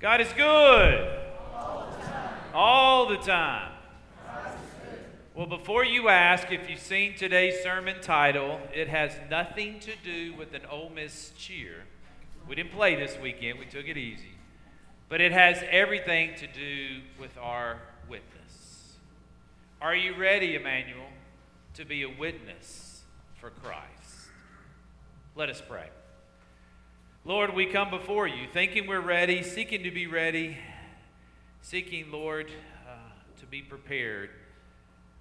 God is good. All the time. Well, before you ask if you've seen today's sermon title, it has nothing to do with an Ole Miss cheer. We didn't play this weekend, we took it easy. But it has everything to do with our witness. Are you ready, Emmanuel, to be a witness for Christ? Let us pray. Lord, we come before you thinking we're ready, seeking to be ready, seeking, Lord, uh, to be prepared,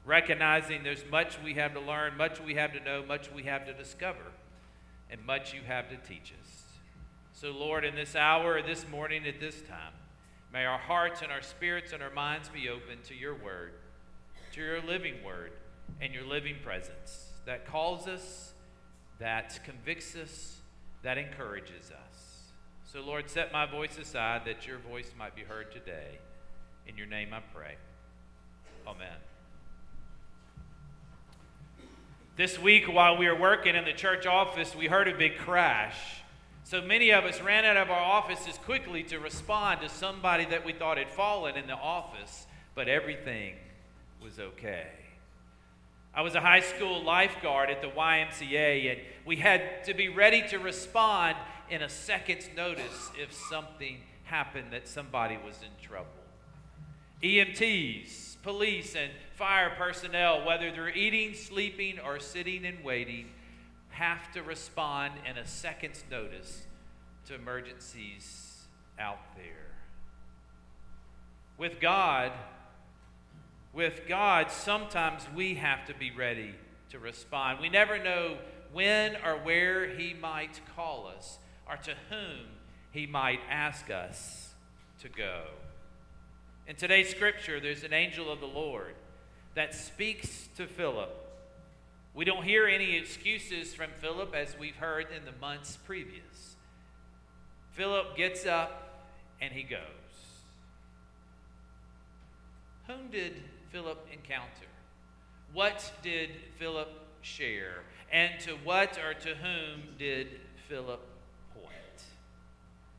recognizing there's much we have to learn, much we have to know, much we have to discover, and much you have to teach us. So, Lord, in this hour, this morning, at this time, may our hearts and our spirits and our minds be open to your word, to your living word, and your living presence that calls us, that convicts us, that encourages us. So, Lord, set my voice aside that your voice might be heard today. In your name I pray. Amen. This week, while we were working in the church office, we heard a big crash. So many of us ran out of our offices quickly to respond to somebody that we thought had fallen in the office, but everything was okay. I was a high school lifeguard at the YMCA, and we had to be ready to respond in a second's notice if something happened that somebody was in trouble. EMTs, police, and fire personnel, whether they're eating, sleeping, or sitting and waiting, have to respond in a second's notice to emergencies out there. With God, with God, sometimes we have to be ready to respond. We never know when or where He might call us or to whom He might ask us to go. In today's scripture, there's an angel of the Lord that speaks to Philip. We don't hear any excuses from Philip as we've heard in the months previous. Philip gets up and he goes. Whom did Philip encounter? What did Philip share? And to what or to whom did Philip point?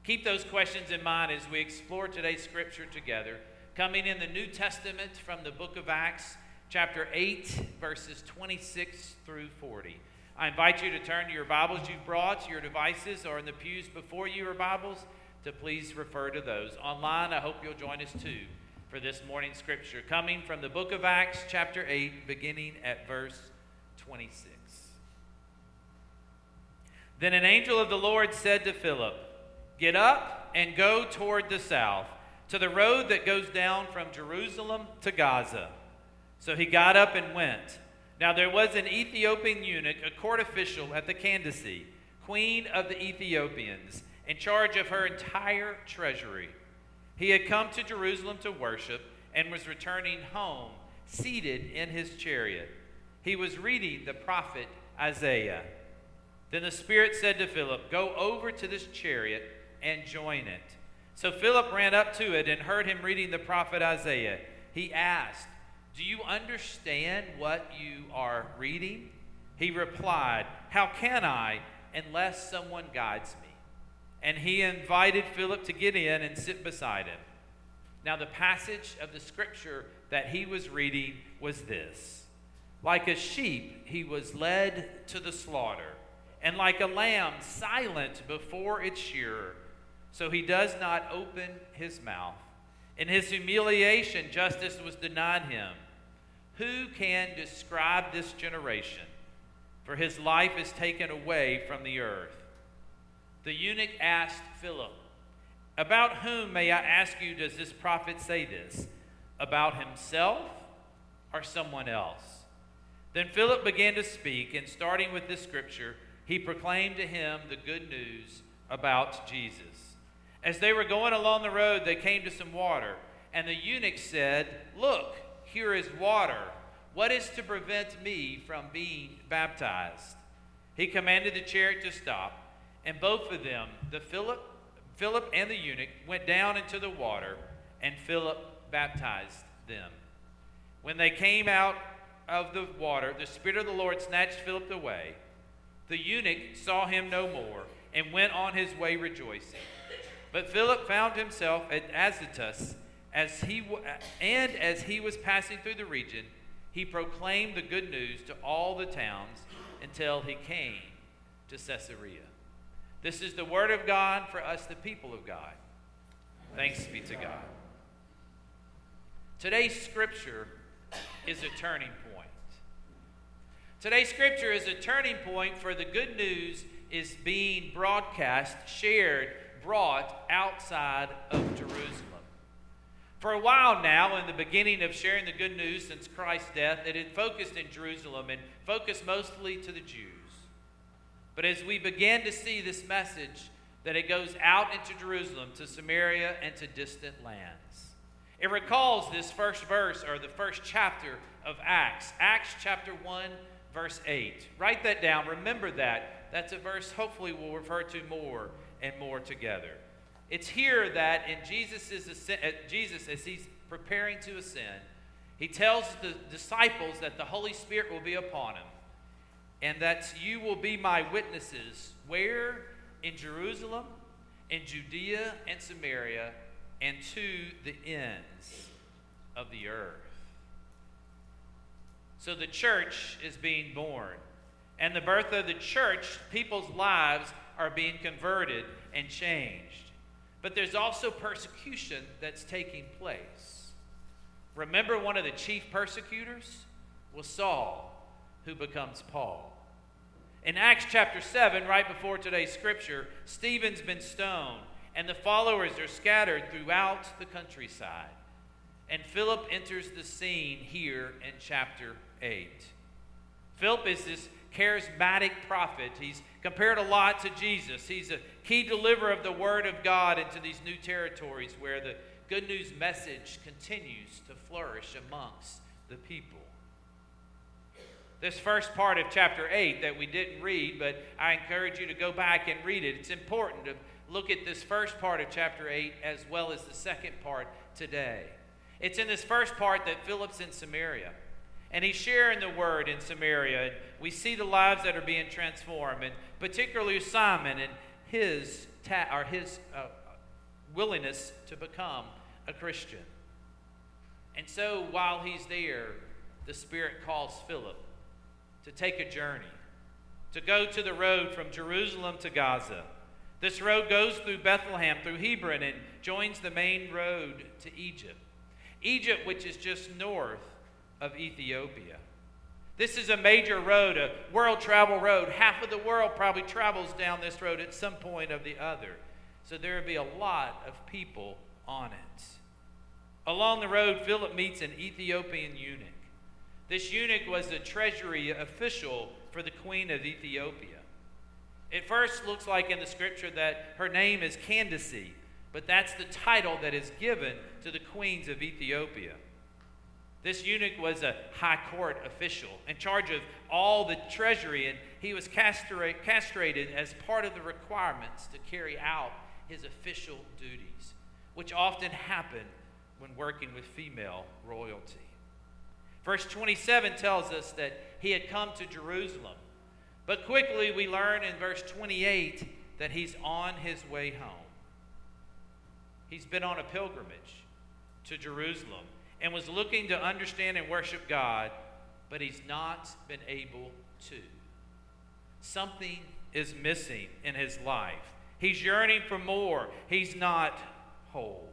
Keep those questions in mind as we explore today's scripture together, coming in the New Testament from the book of Acts, chapter 8, verses 26 through 40. I invite you to turn to your Bibles you've brought, to your devices, or in the pews before you, your Bibles, to please refer to those. Online, I hope you'll join us too for this morning's scripture, coming from the book of Acts, chapter 8, beginning at verse 26. Then an angel of the Lord said to Philip, Get up and go toward the south, to the road that goes down from Jerusalem to Gaza. So he got up and went. Now there was an Ethiopian eunuch, a court official at the Candace, queen of the Ethiopians, in charge of her entire treasury. He had come to Jerusalem to worship and was returning home, seated in his chariot. He was reading the prophet Isaiah. Then the Spirit said to Philip, Go over to this chariot and join it. So Philip ran up to it and heard him reading the prophet Isaiah. He asked, Do you understand what you are reading? He replied, How can I unless someone guides me? And he invited Philip to get in and sit beside him. Now, the passage of the scripture that he was reading was this Like a sheep, he was led to the slaughter, and like a lamb, silent before its shearer. So he does not open his mouth. In his humiliation, justice was denied him. Who can describe this generation? For his life is taken away from the earth. The eunuch asked Philip, About whom, may I ask you, does this prophet say this? About himself or someone else? Then Philip began to speak, and starting with this scripture, he proclaimed to him the good news about Jesus. As they were going along the road, they came to some water, and the eunuch said, Look, here is water. What is to prevent me from being baptized? He commanded the chariot to stop. And both of them, the Philip, Philip and the eunuch, went down into the water, and Philip baptized them. When they came out of the water, the Spirit of the Lord snatched Philip away. The eunuch saw him no more and went on his way rejoicing. But Philip found himself at Azotus, as he and as he was passing through the region, he proclaimed the good news to all the towns until he came to Caesarea. This is the word of God for us, the people of God. Thanks be to God. Today's scripture is a turning point. Today's scripture is a turning point for the good news is being broadcast, shared, brought outside of Jerusalem. For a while now, in the beginning of sharing the good news since Christ's death, it had focused in Jerusalem and focused mostly to the Jews. But as we begin to see this message, that it goes out into Jerusalem, to Samaria, and to distant lands. It recalls this first verse or the first chapter of Acts, Acts chapter 1, verse 8. Write that down. Remember that. That's a verse hopefully we'll refer to more and more together. It's here that in Jesus' ascent, uh, Jesus, as he's preparing to ascend, he tells the disciples that the Holy Spirit will be upon him and that you will be my witnesses. Where? In Jerusalem, in Judea and Samaria, and to the ends of the earth. So the church is being born. And the birth of the church, people's lives are being converted and changed. But there's also persecution that's taking place. Remember, one of the chief persecutors was Saul who becomes Paul. In Acts chapter 7, right before today's scripture, Stephen's been stoned, and the followers are scattered throughout the countryside. And Philip enters the scene here in chapter 8. Philip is this charismatic prophet. He's compared a lot to Jesus. He's a key deliverer of the word of God into these new territories where the good news message continues to flourish amongst the people this first part of chapter 8 that we didn't read, but I encourage you to go back and read it. It's important to look at this first part of chapter 8 as well as the second part today. It's in this first part that Philip's in Samaria. And he's sharing the word in Samaria. And we see the lives that are being transformed, and particularly Simon and his, ta- or his uh, willingness to become a Christian. And so while he's there, the Spirit calls Philip to take a journey, to go to the road from Jerusalem to Gaza. This road goes through Bethlehem, through Hebron, and joins the main road to Egypt. Egypt, which is just north of Ethiopia. This is a major road, a world travel road. Half of the world probably travels down this road at some point of the other. So there will be a lot of people on it. Along the road, Philip meets an Ethiopian eunuch. This eunuch was a treasury official for the queen of Ethiopia. It first looks like in the scripture that her name is Candace, but that's the title that is given to the queens of Ethiopia. This eunuch was a high court official in charge of all the treasury, and he was castrated as part of the requirements to carry out his official duties, which often happen when working with female royalty. Verse 27 tells us that he had come to Jerusalem. But quickly we learn in verse 28 that he's on his way home. He's been on a pilgrimage to Jerusalem and was looking to understand and worship God, but he's not been able to. Something is missing in his life. He's yearning for more. He's not whole.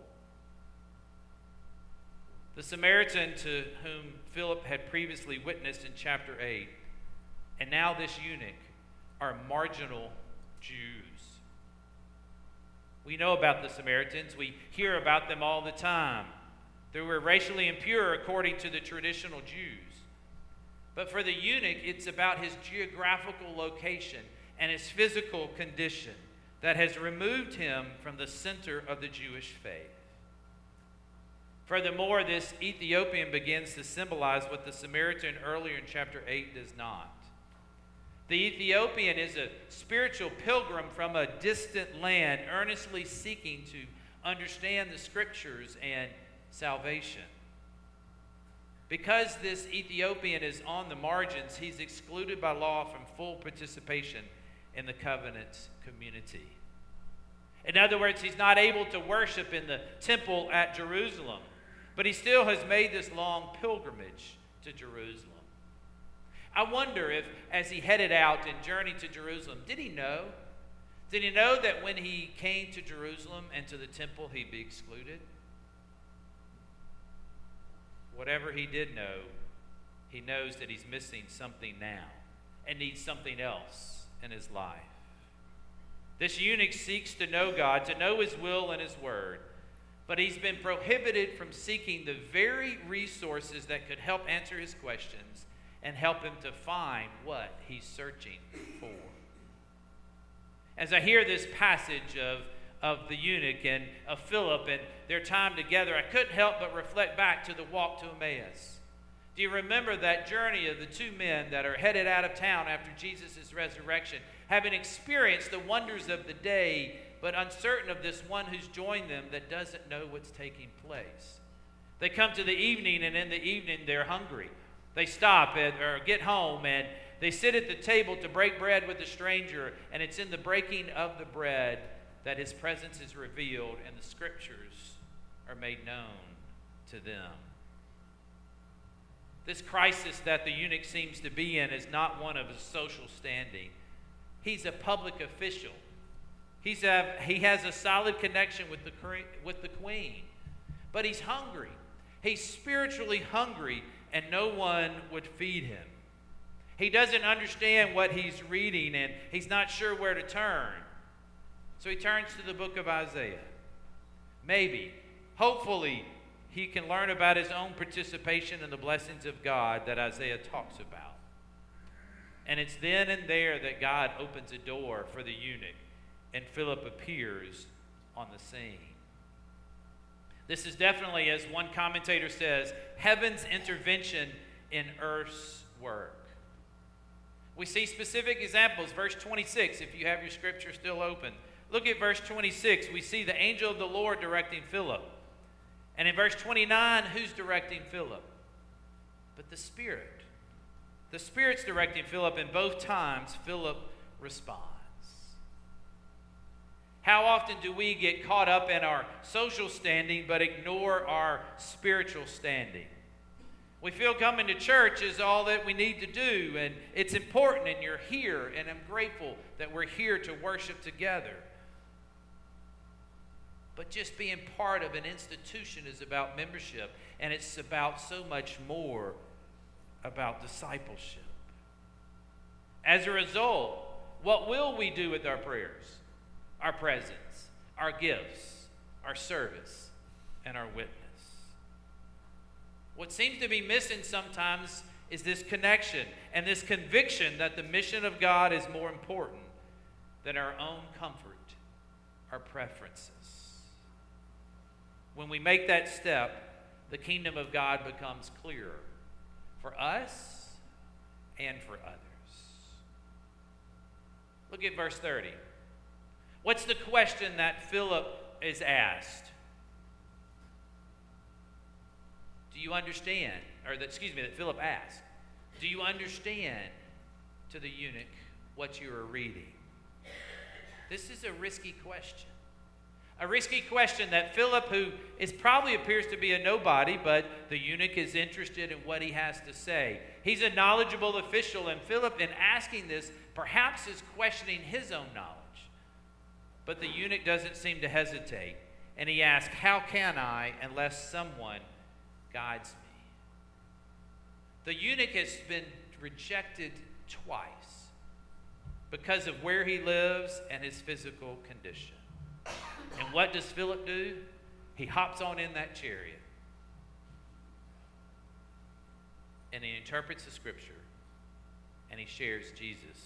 The Samaritan to whom Philip had previously witnessed in chapter 8, and now this eunuch, are marginal Jews. We know about the Samaritans, we hear about them all the time. They were racially impure according to the traditional Jews. But for the eunuch, it's about his geographical location and his physical condition that has removed him from the center of the Jewish faith. Furthermore, this Ethiopian begins to symbolize what the Samaritan earlier in chapter 8 does not. The Ethiopian is a spiritual pilgrim from a distant land, earnestly seeking to understand the scriptures and salvation. Because this Ethiopian is on the margins, he's excluded by law from full participation in the covenant community. In other words, he's not able to worship in the temple at Jerusalem, but he still has made this long pilgrimage to Jerusalem. I wonder if, as he headed out and journeyed to Jerusalem, did he know? Did he know that when he came to Jerusalem and to the temple, he'd be excluded? Whatever he did know, he knows that he's missing something now and needs something else in his life. This eunuch seeks to know God, to know his will and his word, but he's been prohibited from seeking the very resources that could help answer his questions and help him to find what he's searching for. As I hear this passage of, of the eunuch and of Philip and their time together, I couldn't help but reflect back to the walk to Emmaus. Do you remember that journey of the two men that are headed out of town after Jesus' resurrection, having experienced the wonders of the day, but uncertain of this one who's joined them that doesn't know what's taking place? They come to the evening, and in the evening they're hungry. They stop at, or get home and they sit at the table to break bread with the stranger, and it's in the breaking of the bread that his presence is revealed and the scriptures are made known to them. This crisis that the eunuch seems to be in is not one of his social standing. He's a public official. He's a, he has a solid connection with the, with the queen, but he's hungry. He's spiritually hungry and no one would feed him. He doesn't understand what he's reading and he's not sure where to turn. So he turns to the book of Isaiah. Maybe, hopefully, he can learn about his own participation in the blessings of God that Isaiah talks about. And it's then and there that God opens a door for the eunuch, and Philip appears on the scene. This is definitely, as one commentator says, heaven's intervention in earth's work. We see specific examples. Verse 26, if you have your scripture still open. Look at verse 26. We see the angel of the Lord directing Philip. And in verse 29, who's directing Philip? But the Spirit. The Spirit's directing Philip, and both times Philip responds. How often do we get caught up in our social standing but ignore our spiritual standing? We feel coming to church is all that we need to do, and it's important, and you're here, and I'm grateful that we're here to worship together. But just being part of an institution is about membership, and it's about so much more about discipleship. As a result, what will we do with our prayers? our presence, our gifts, our service, and our witness. What seems to be missing sometimes is this connection and this conviction that the mission of God is more important than our own comfort, our preferences. When we make that step, the kingdom of God becomes clearer for us and for others. Look at verse 30. What's the question that Philip is asked? Do you understand? Or, that, excuse me, that Philip asked. Do you understand to the eunuch what you are reading? This is a risky question. A risky question that Philip, who is probably appears to be a nobody, but the eunuch is interested in what he has to say. He's a knowledgeable official, and Philip, in asking this, perhaps is questioning his own knowledge. But the eunuch doesn't seem to hesitate, and he asks, How can I unless someone guides me? The eunuch has been rejected twice because of where he lives and his physical condition. And what does Philip do? He hops on in that chariot and he interprets the scripture and he shares Jesus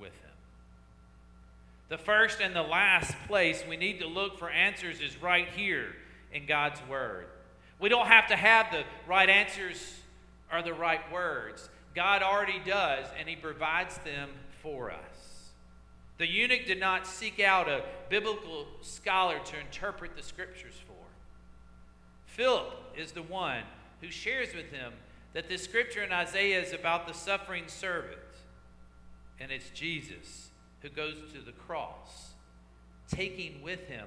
with him. The first and the last place we need to look for answers is right here in God's Word. We don't have to have the right answers or the right words. God already does, and He provides them for us. The eunuch did not seek out a biblical scholar to interpret the scriptures for. Philip is the one who shares with him that the scripture in Isaiah is about the suffering servant, and it's Jesus who goes to the cross taking with him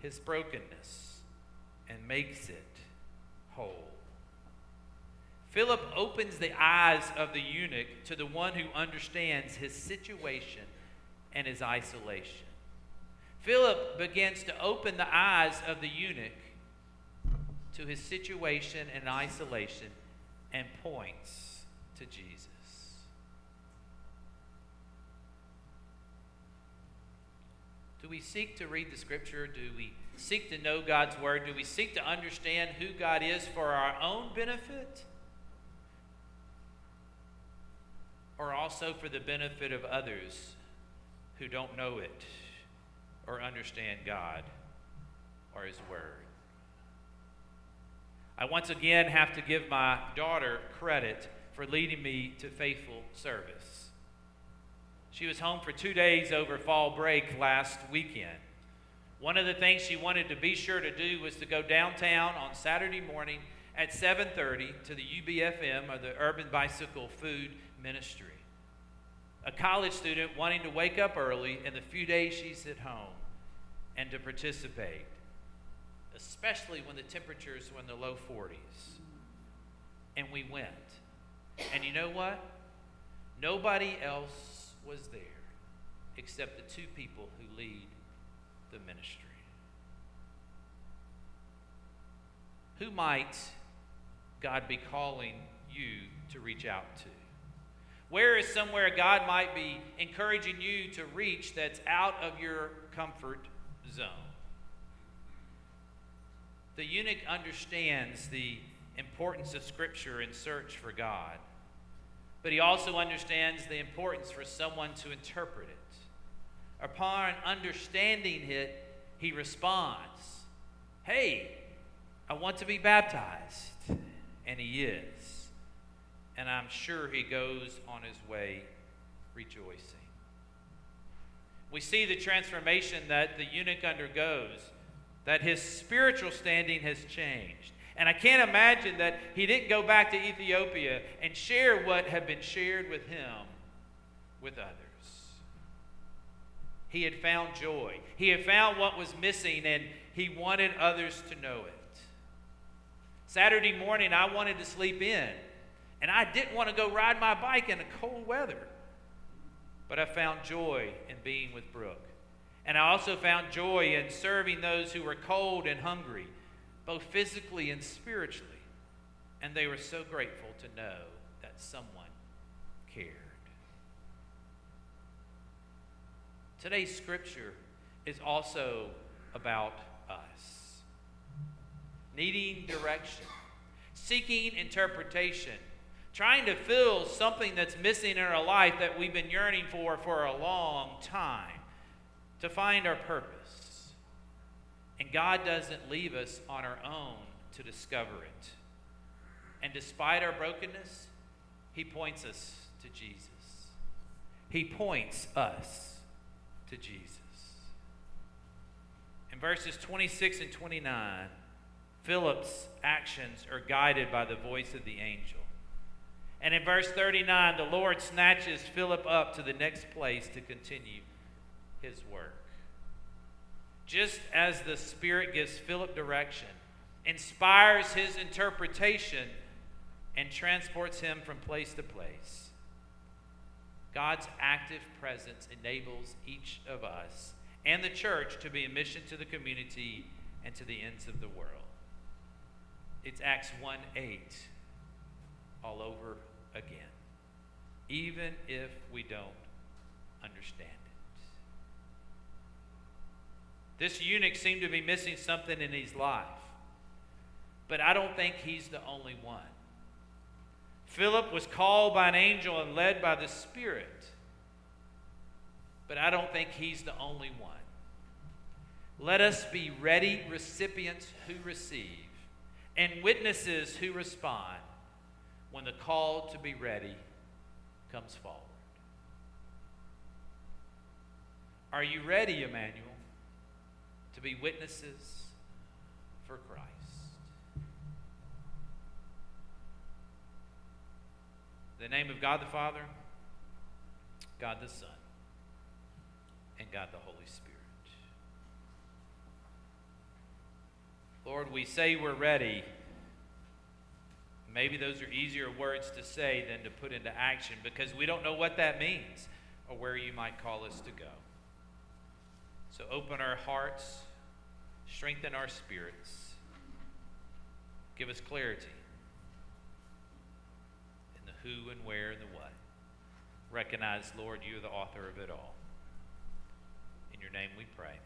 his brokenness and makes it whole. Philip opens the eyes of the eunuch to the one who understands his situation and his isolation. Philip begins to open the eyes of the eunuch to his situation and isolation and points to Jesus. Do we seek to read the scripture? Do we seek to know God's word? Do we seek to understand who God is for our own benefit? Or also for the benefit of others who don't know it or understand God or His Word? I once again have to give my daughter credit for leading me to faithful service. She was home for two days over fall break last weekend. One of the things she wanted to be sure to do was to go downtown on Saturday morning at 7:30 to the UBFM or the Urban Bicycle Food Ministry. A college student wanting to wake up early in the few days she's at home and to participate, especially when the temperatures were in the low 40s. And we went. And you know what? Nobody else was there except the two people who lead the ministry. Who might God be calling you to reach out to? Where is somewhere God might be encouraging you to reach that's out of your comfort zone? The eunuch understands the importance of Scripture and search for God, but he also understands the importance for someone to interpret it. Upon understanding it, he responds, Hey, I want to be baptized. And he is. And I'm sure he goes on his way rejoicing. We see the transformation that the eunuch undergoes, that his spiritual standing has changed. And I can't imagine that he didn't go back to Ethiopia and share what had been shared with him with others. He had found joy. He had found what was missing, and he wanted others to know it. Saturday morning, I wanted to sleep in, and I didn't want to go ride my bike in the cold weather. But I found joy in being with Brooke. And I also found joy in serving those who were cold and hungry, both physically and spiritually. And they were so grateful to know that someone cared. Today's scripture is also about us needing direction, seeking interpretation, trying to fill something that's missing in our life that we've been yearning for for a long time, to find our purpose. And God doesn't leave us on our own to discover it. And despite our brokenness, He points us to Jesus. He points us to Jesus. In verses 26 and 29, Philip's actions are guided by the voice of the angel. And in verse 39, the Lord snatches Philip up to the next place to continue his work. Just as the Spirit gives Philip direction, inspires his interpretation, and transports him from place to place, God's active presence enables each of us and the church to be a mission to the community and to the ends of the world. It's Acts 1 8 all over again, even if we don't understand it. This eunuch seemed to be missing something in his life, but I don't think he's the only one. Philip was called by an angel and led by the Spirit. But I don't think he's the only one. Let us be ready recipients who receive and witnesses who respond when the call to be ready comes forward. Are you ready, Emmanuel, to be witnesses for Christ? In the name of God the Father, God the Son, and God the Holy Spirit. Lord, we say we're ready. Maybe those are easier words to say than to put into action because we don't know what that means or where you might call us to go. So open our hearts, strengthen our spirits, give us clarity in the who and where and the what. Recognize, Lord, you are the author of it all. In your name we pray.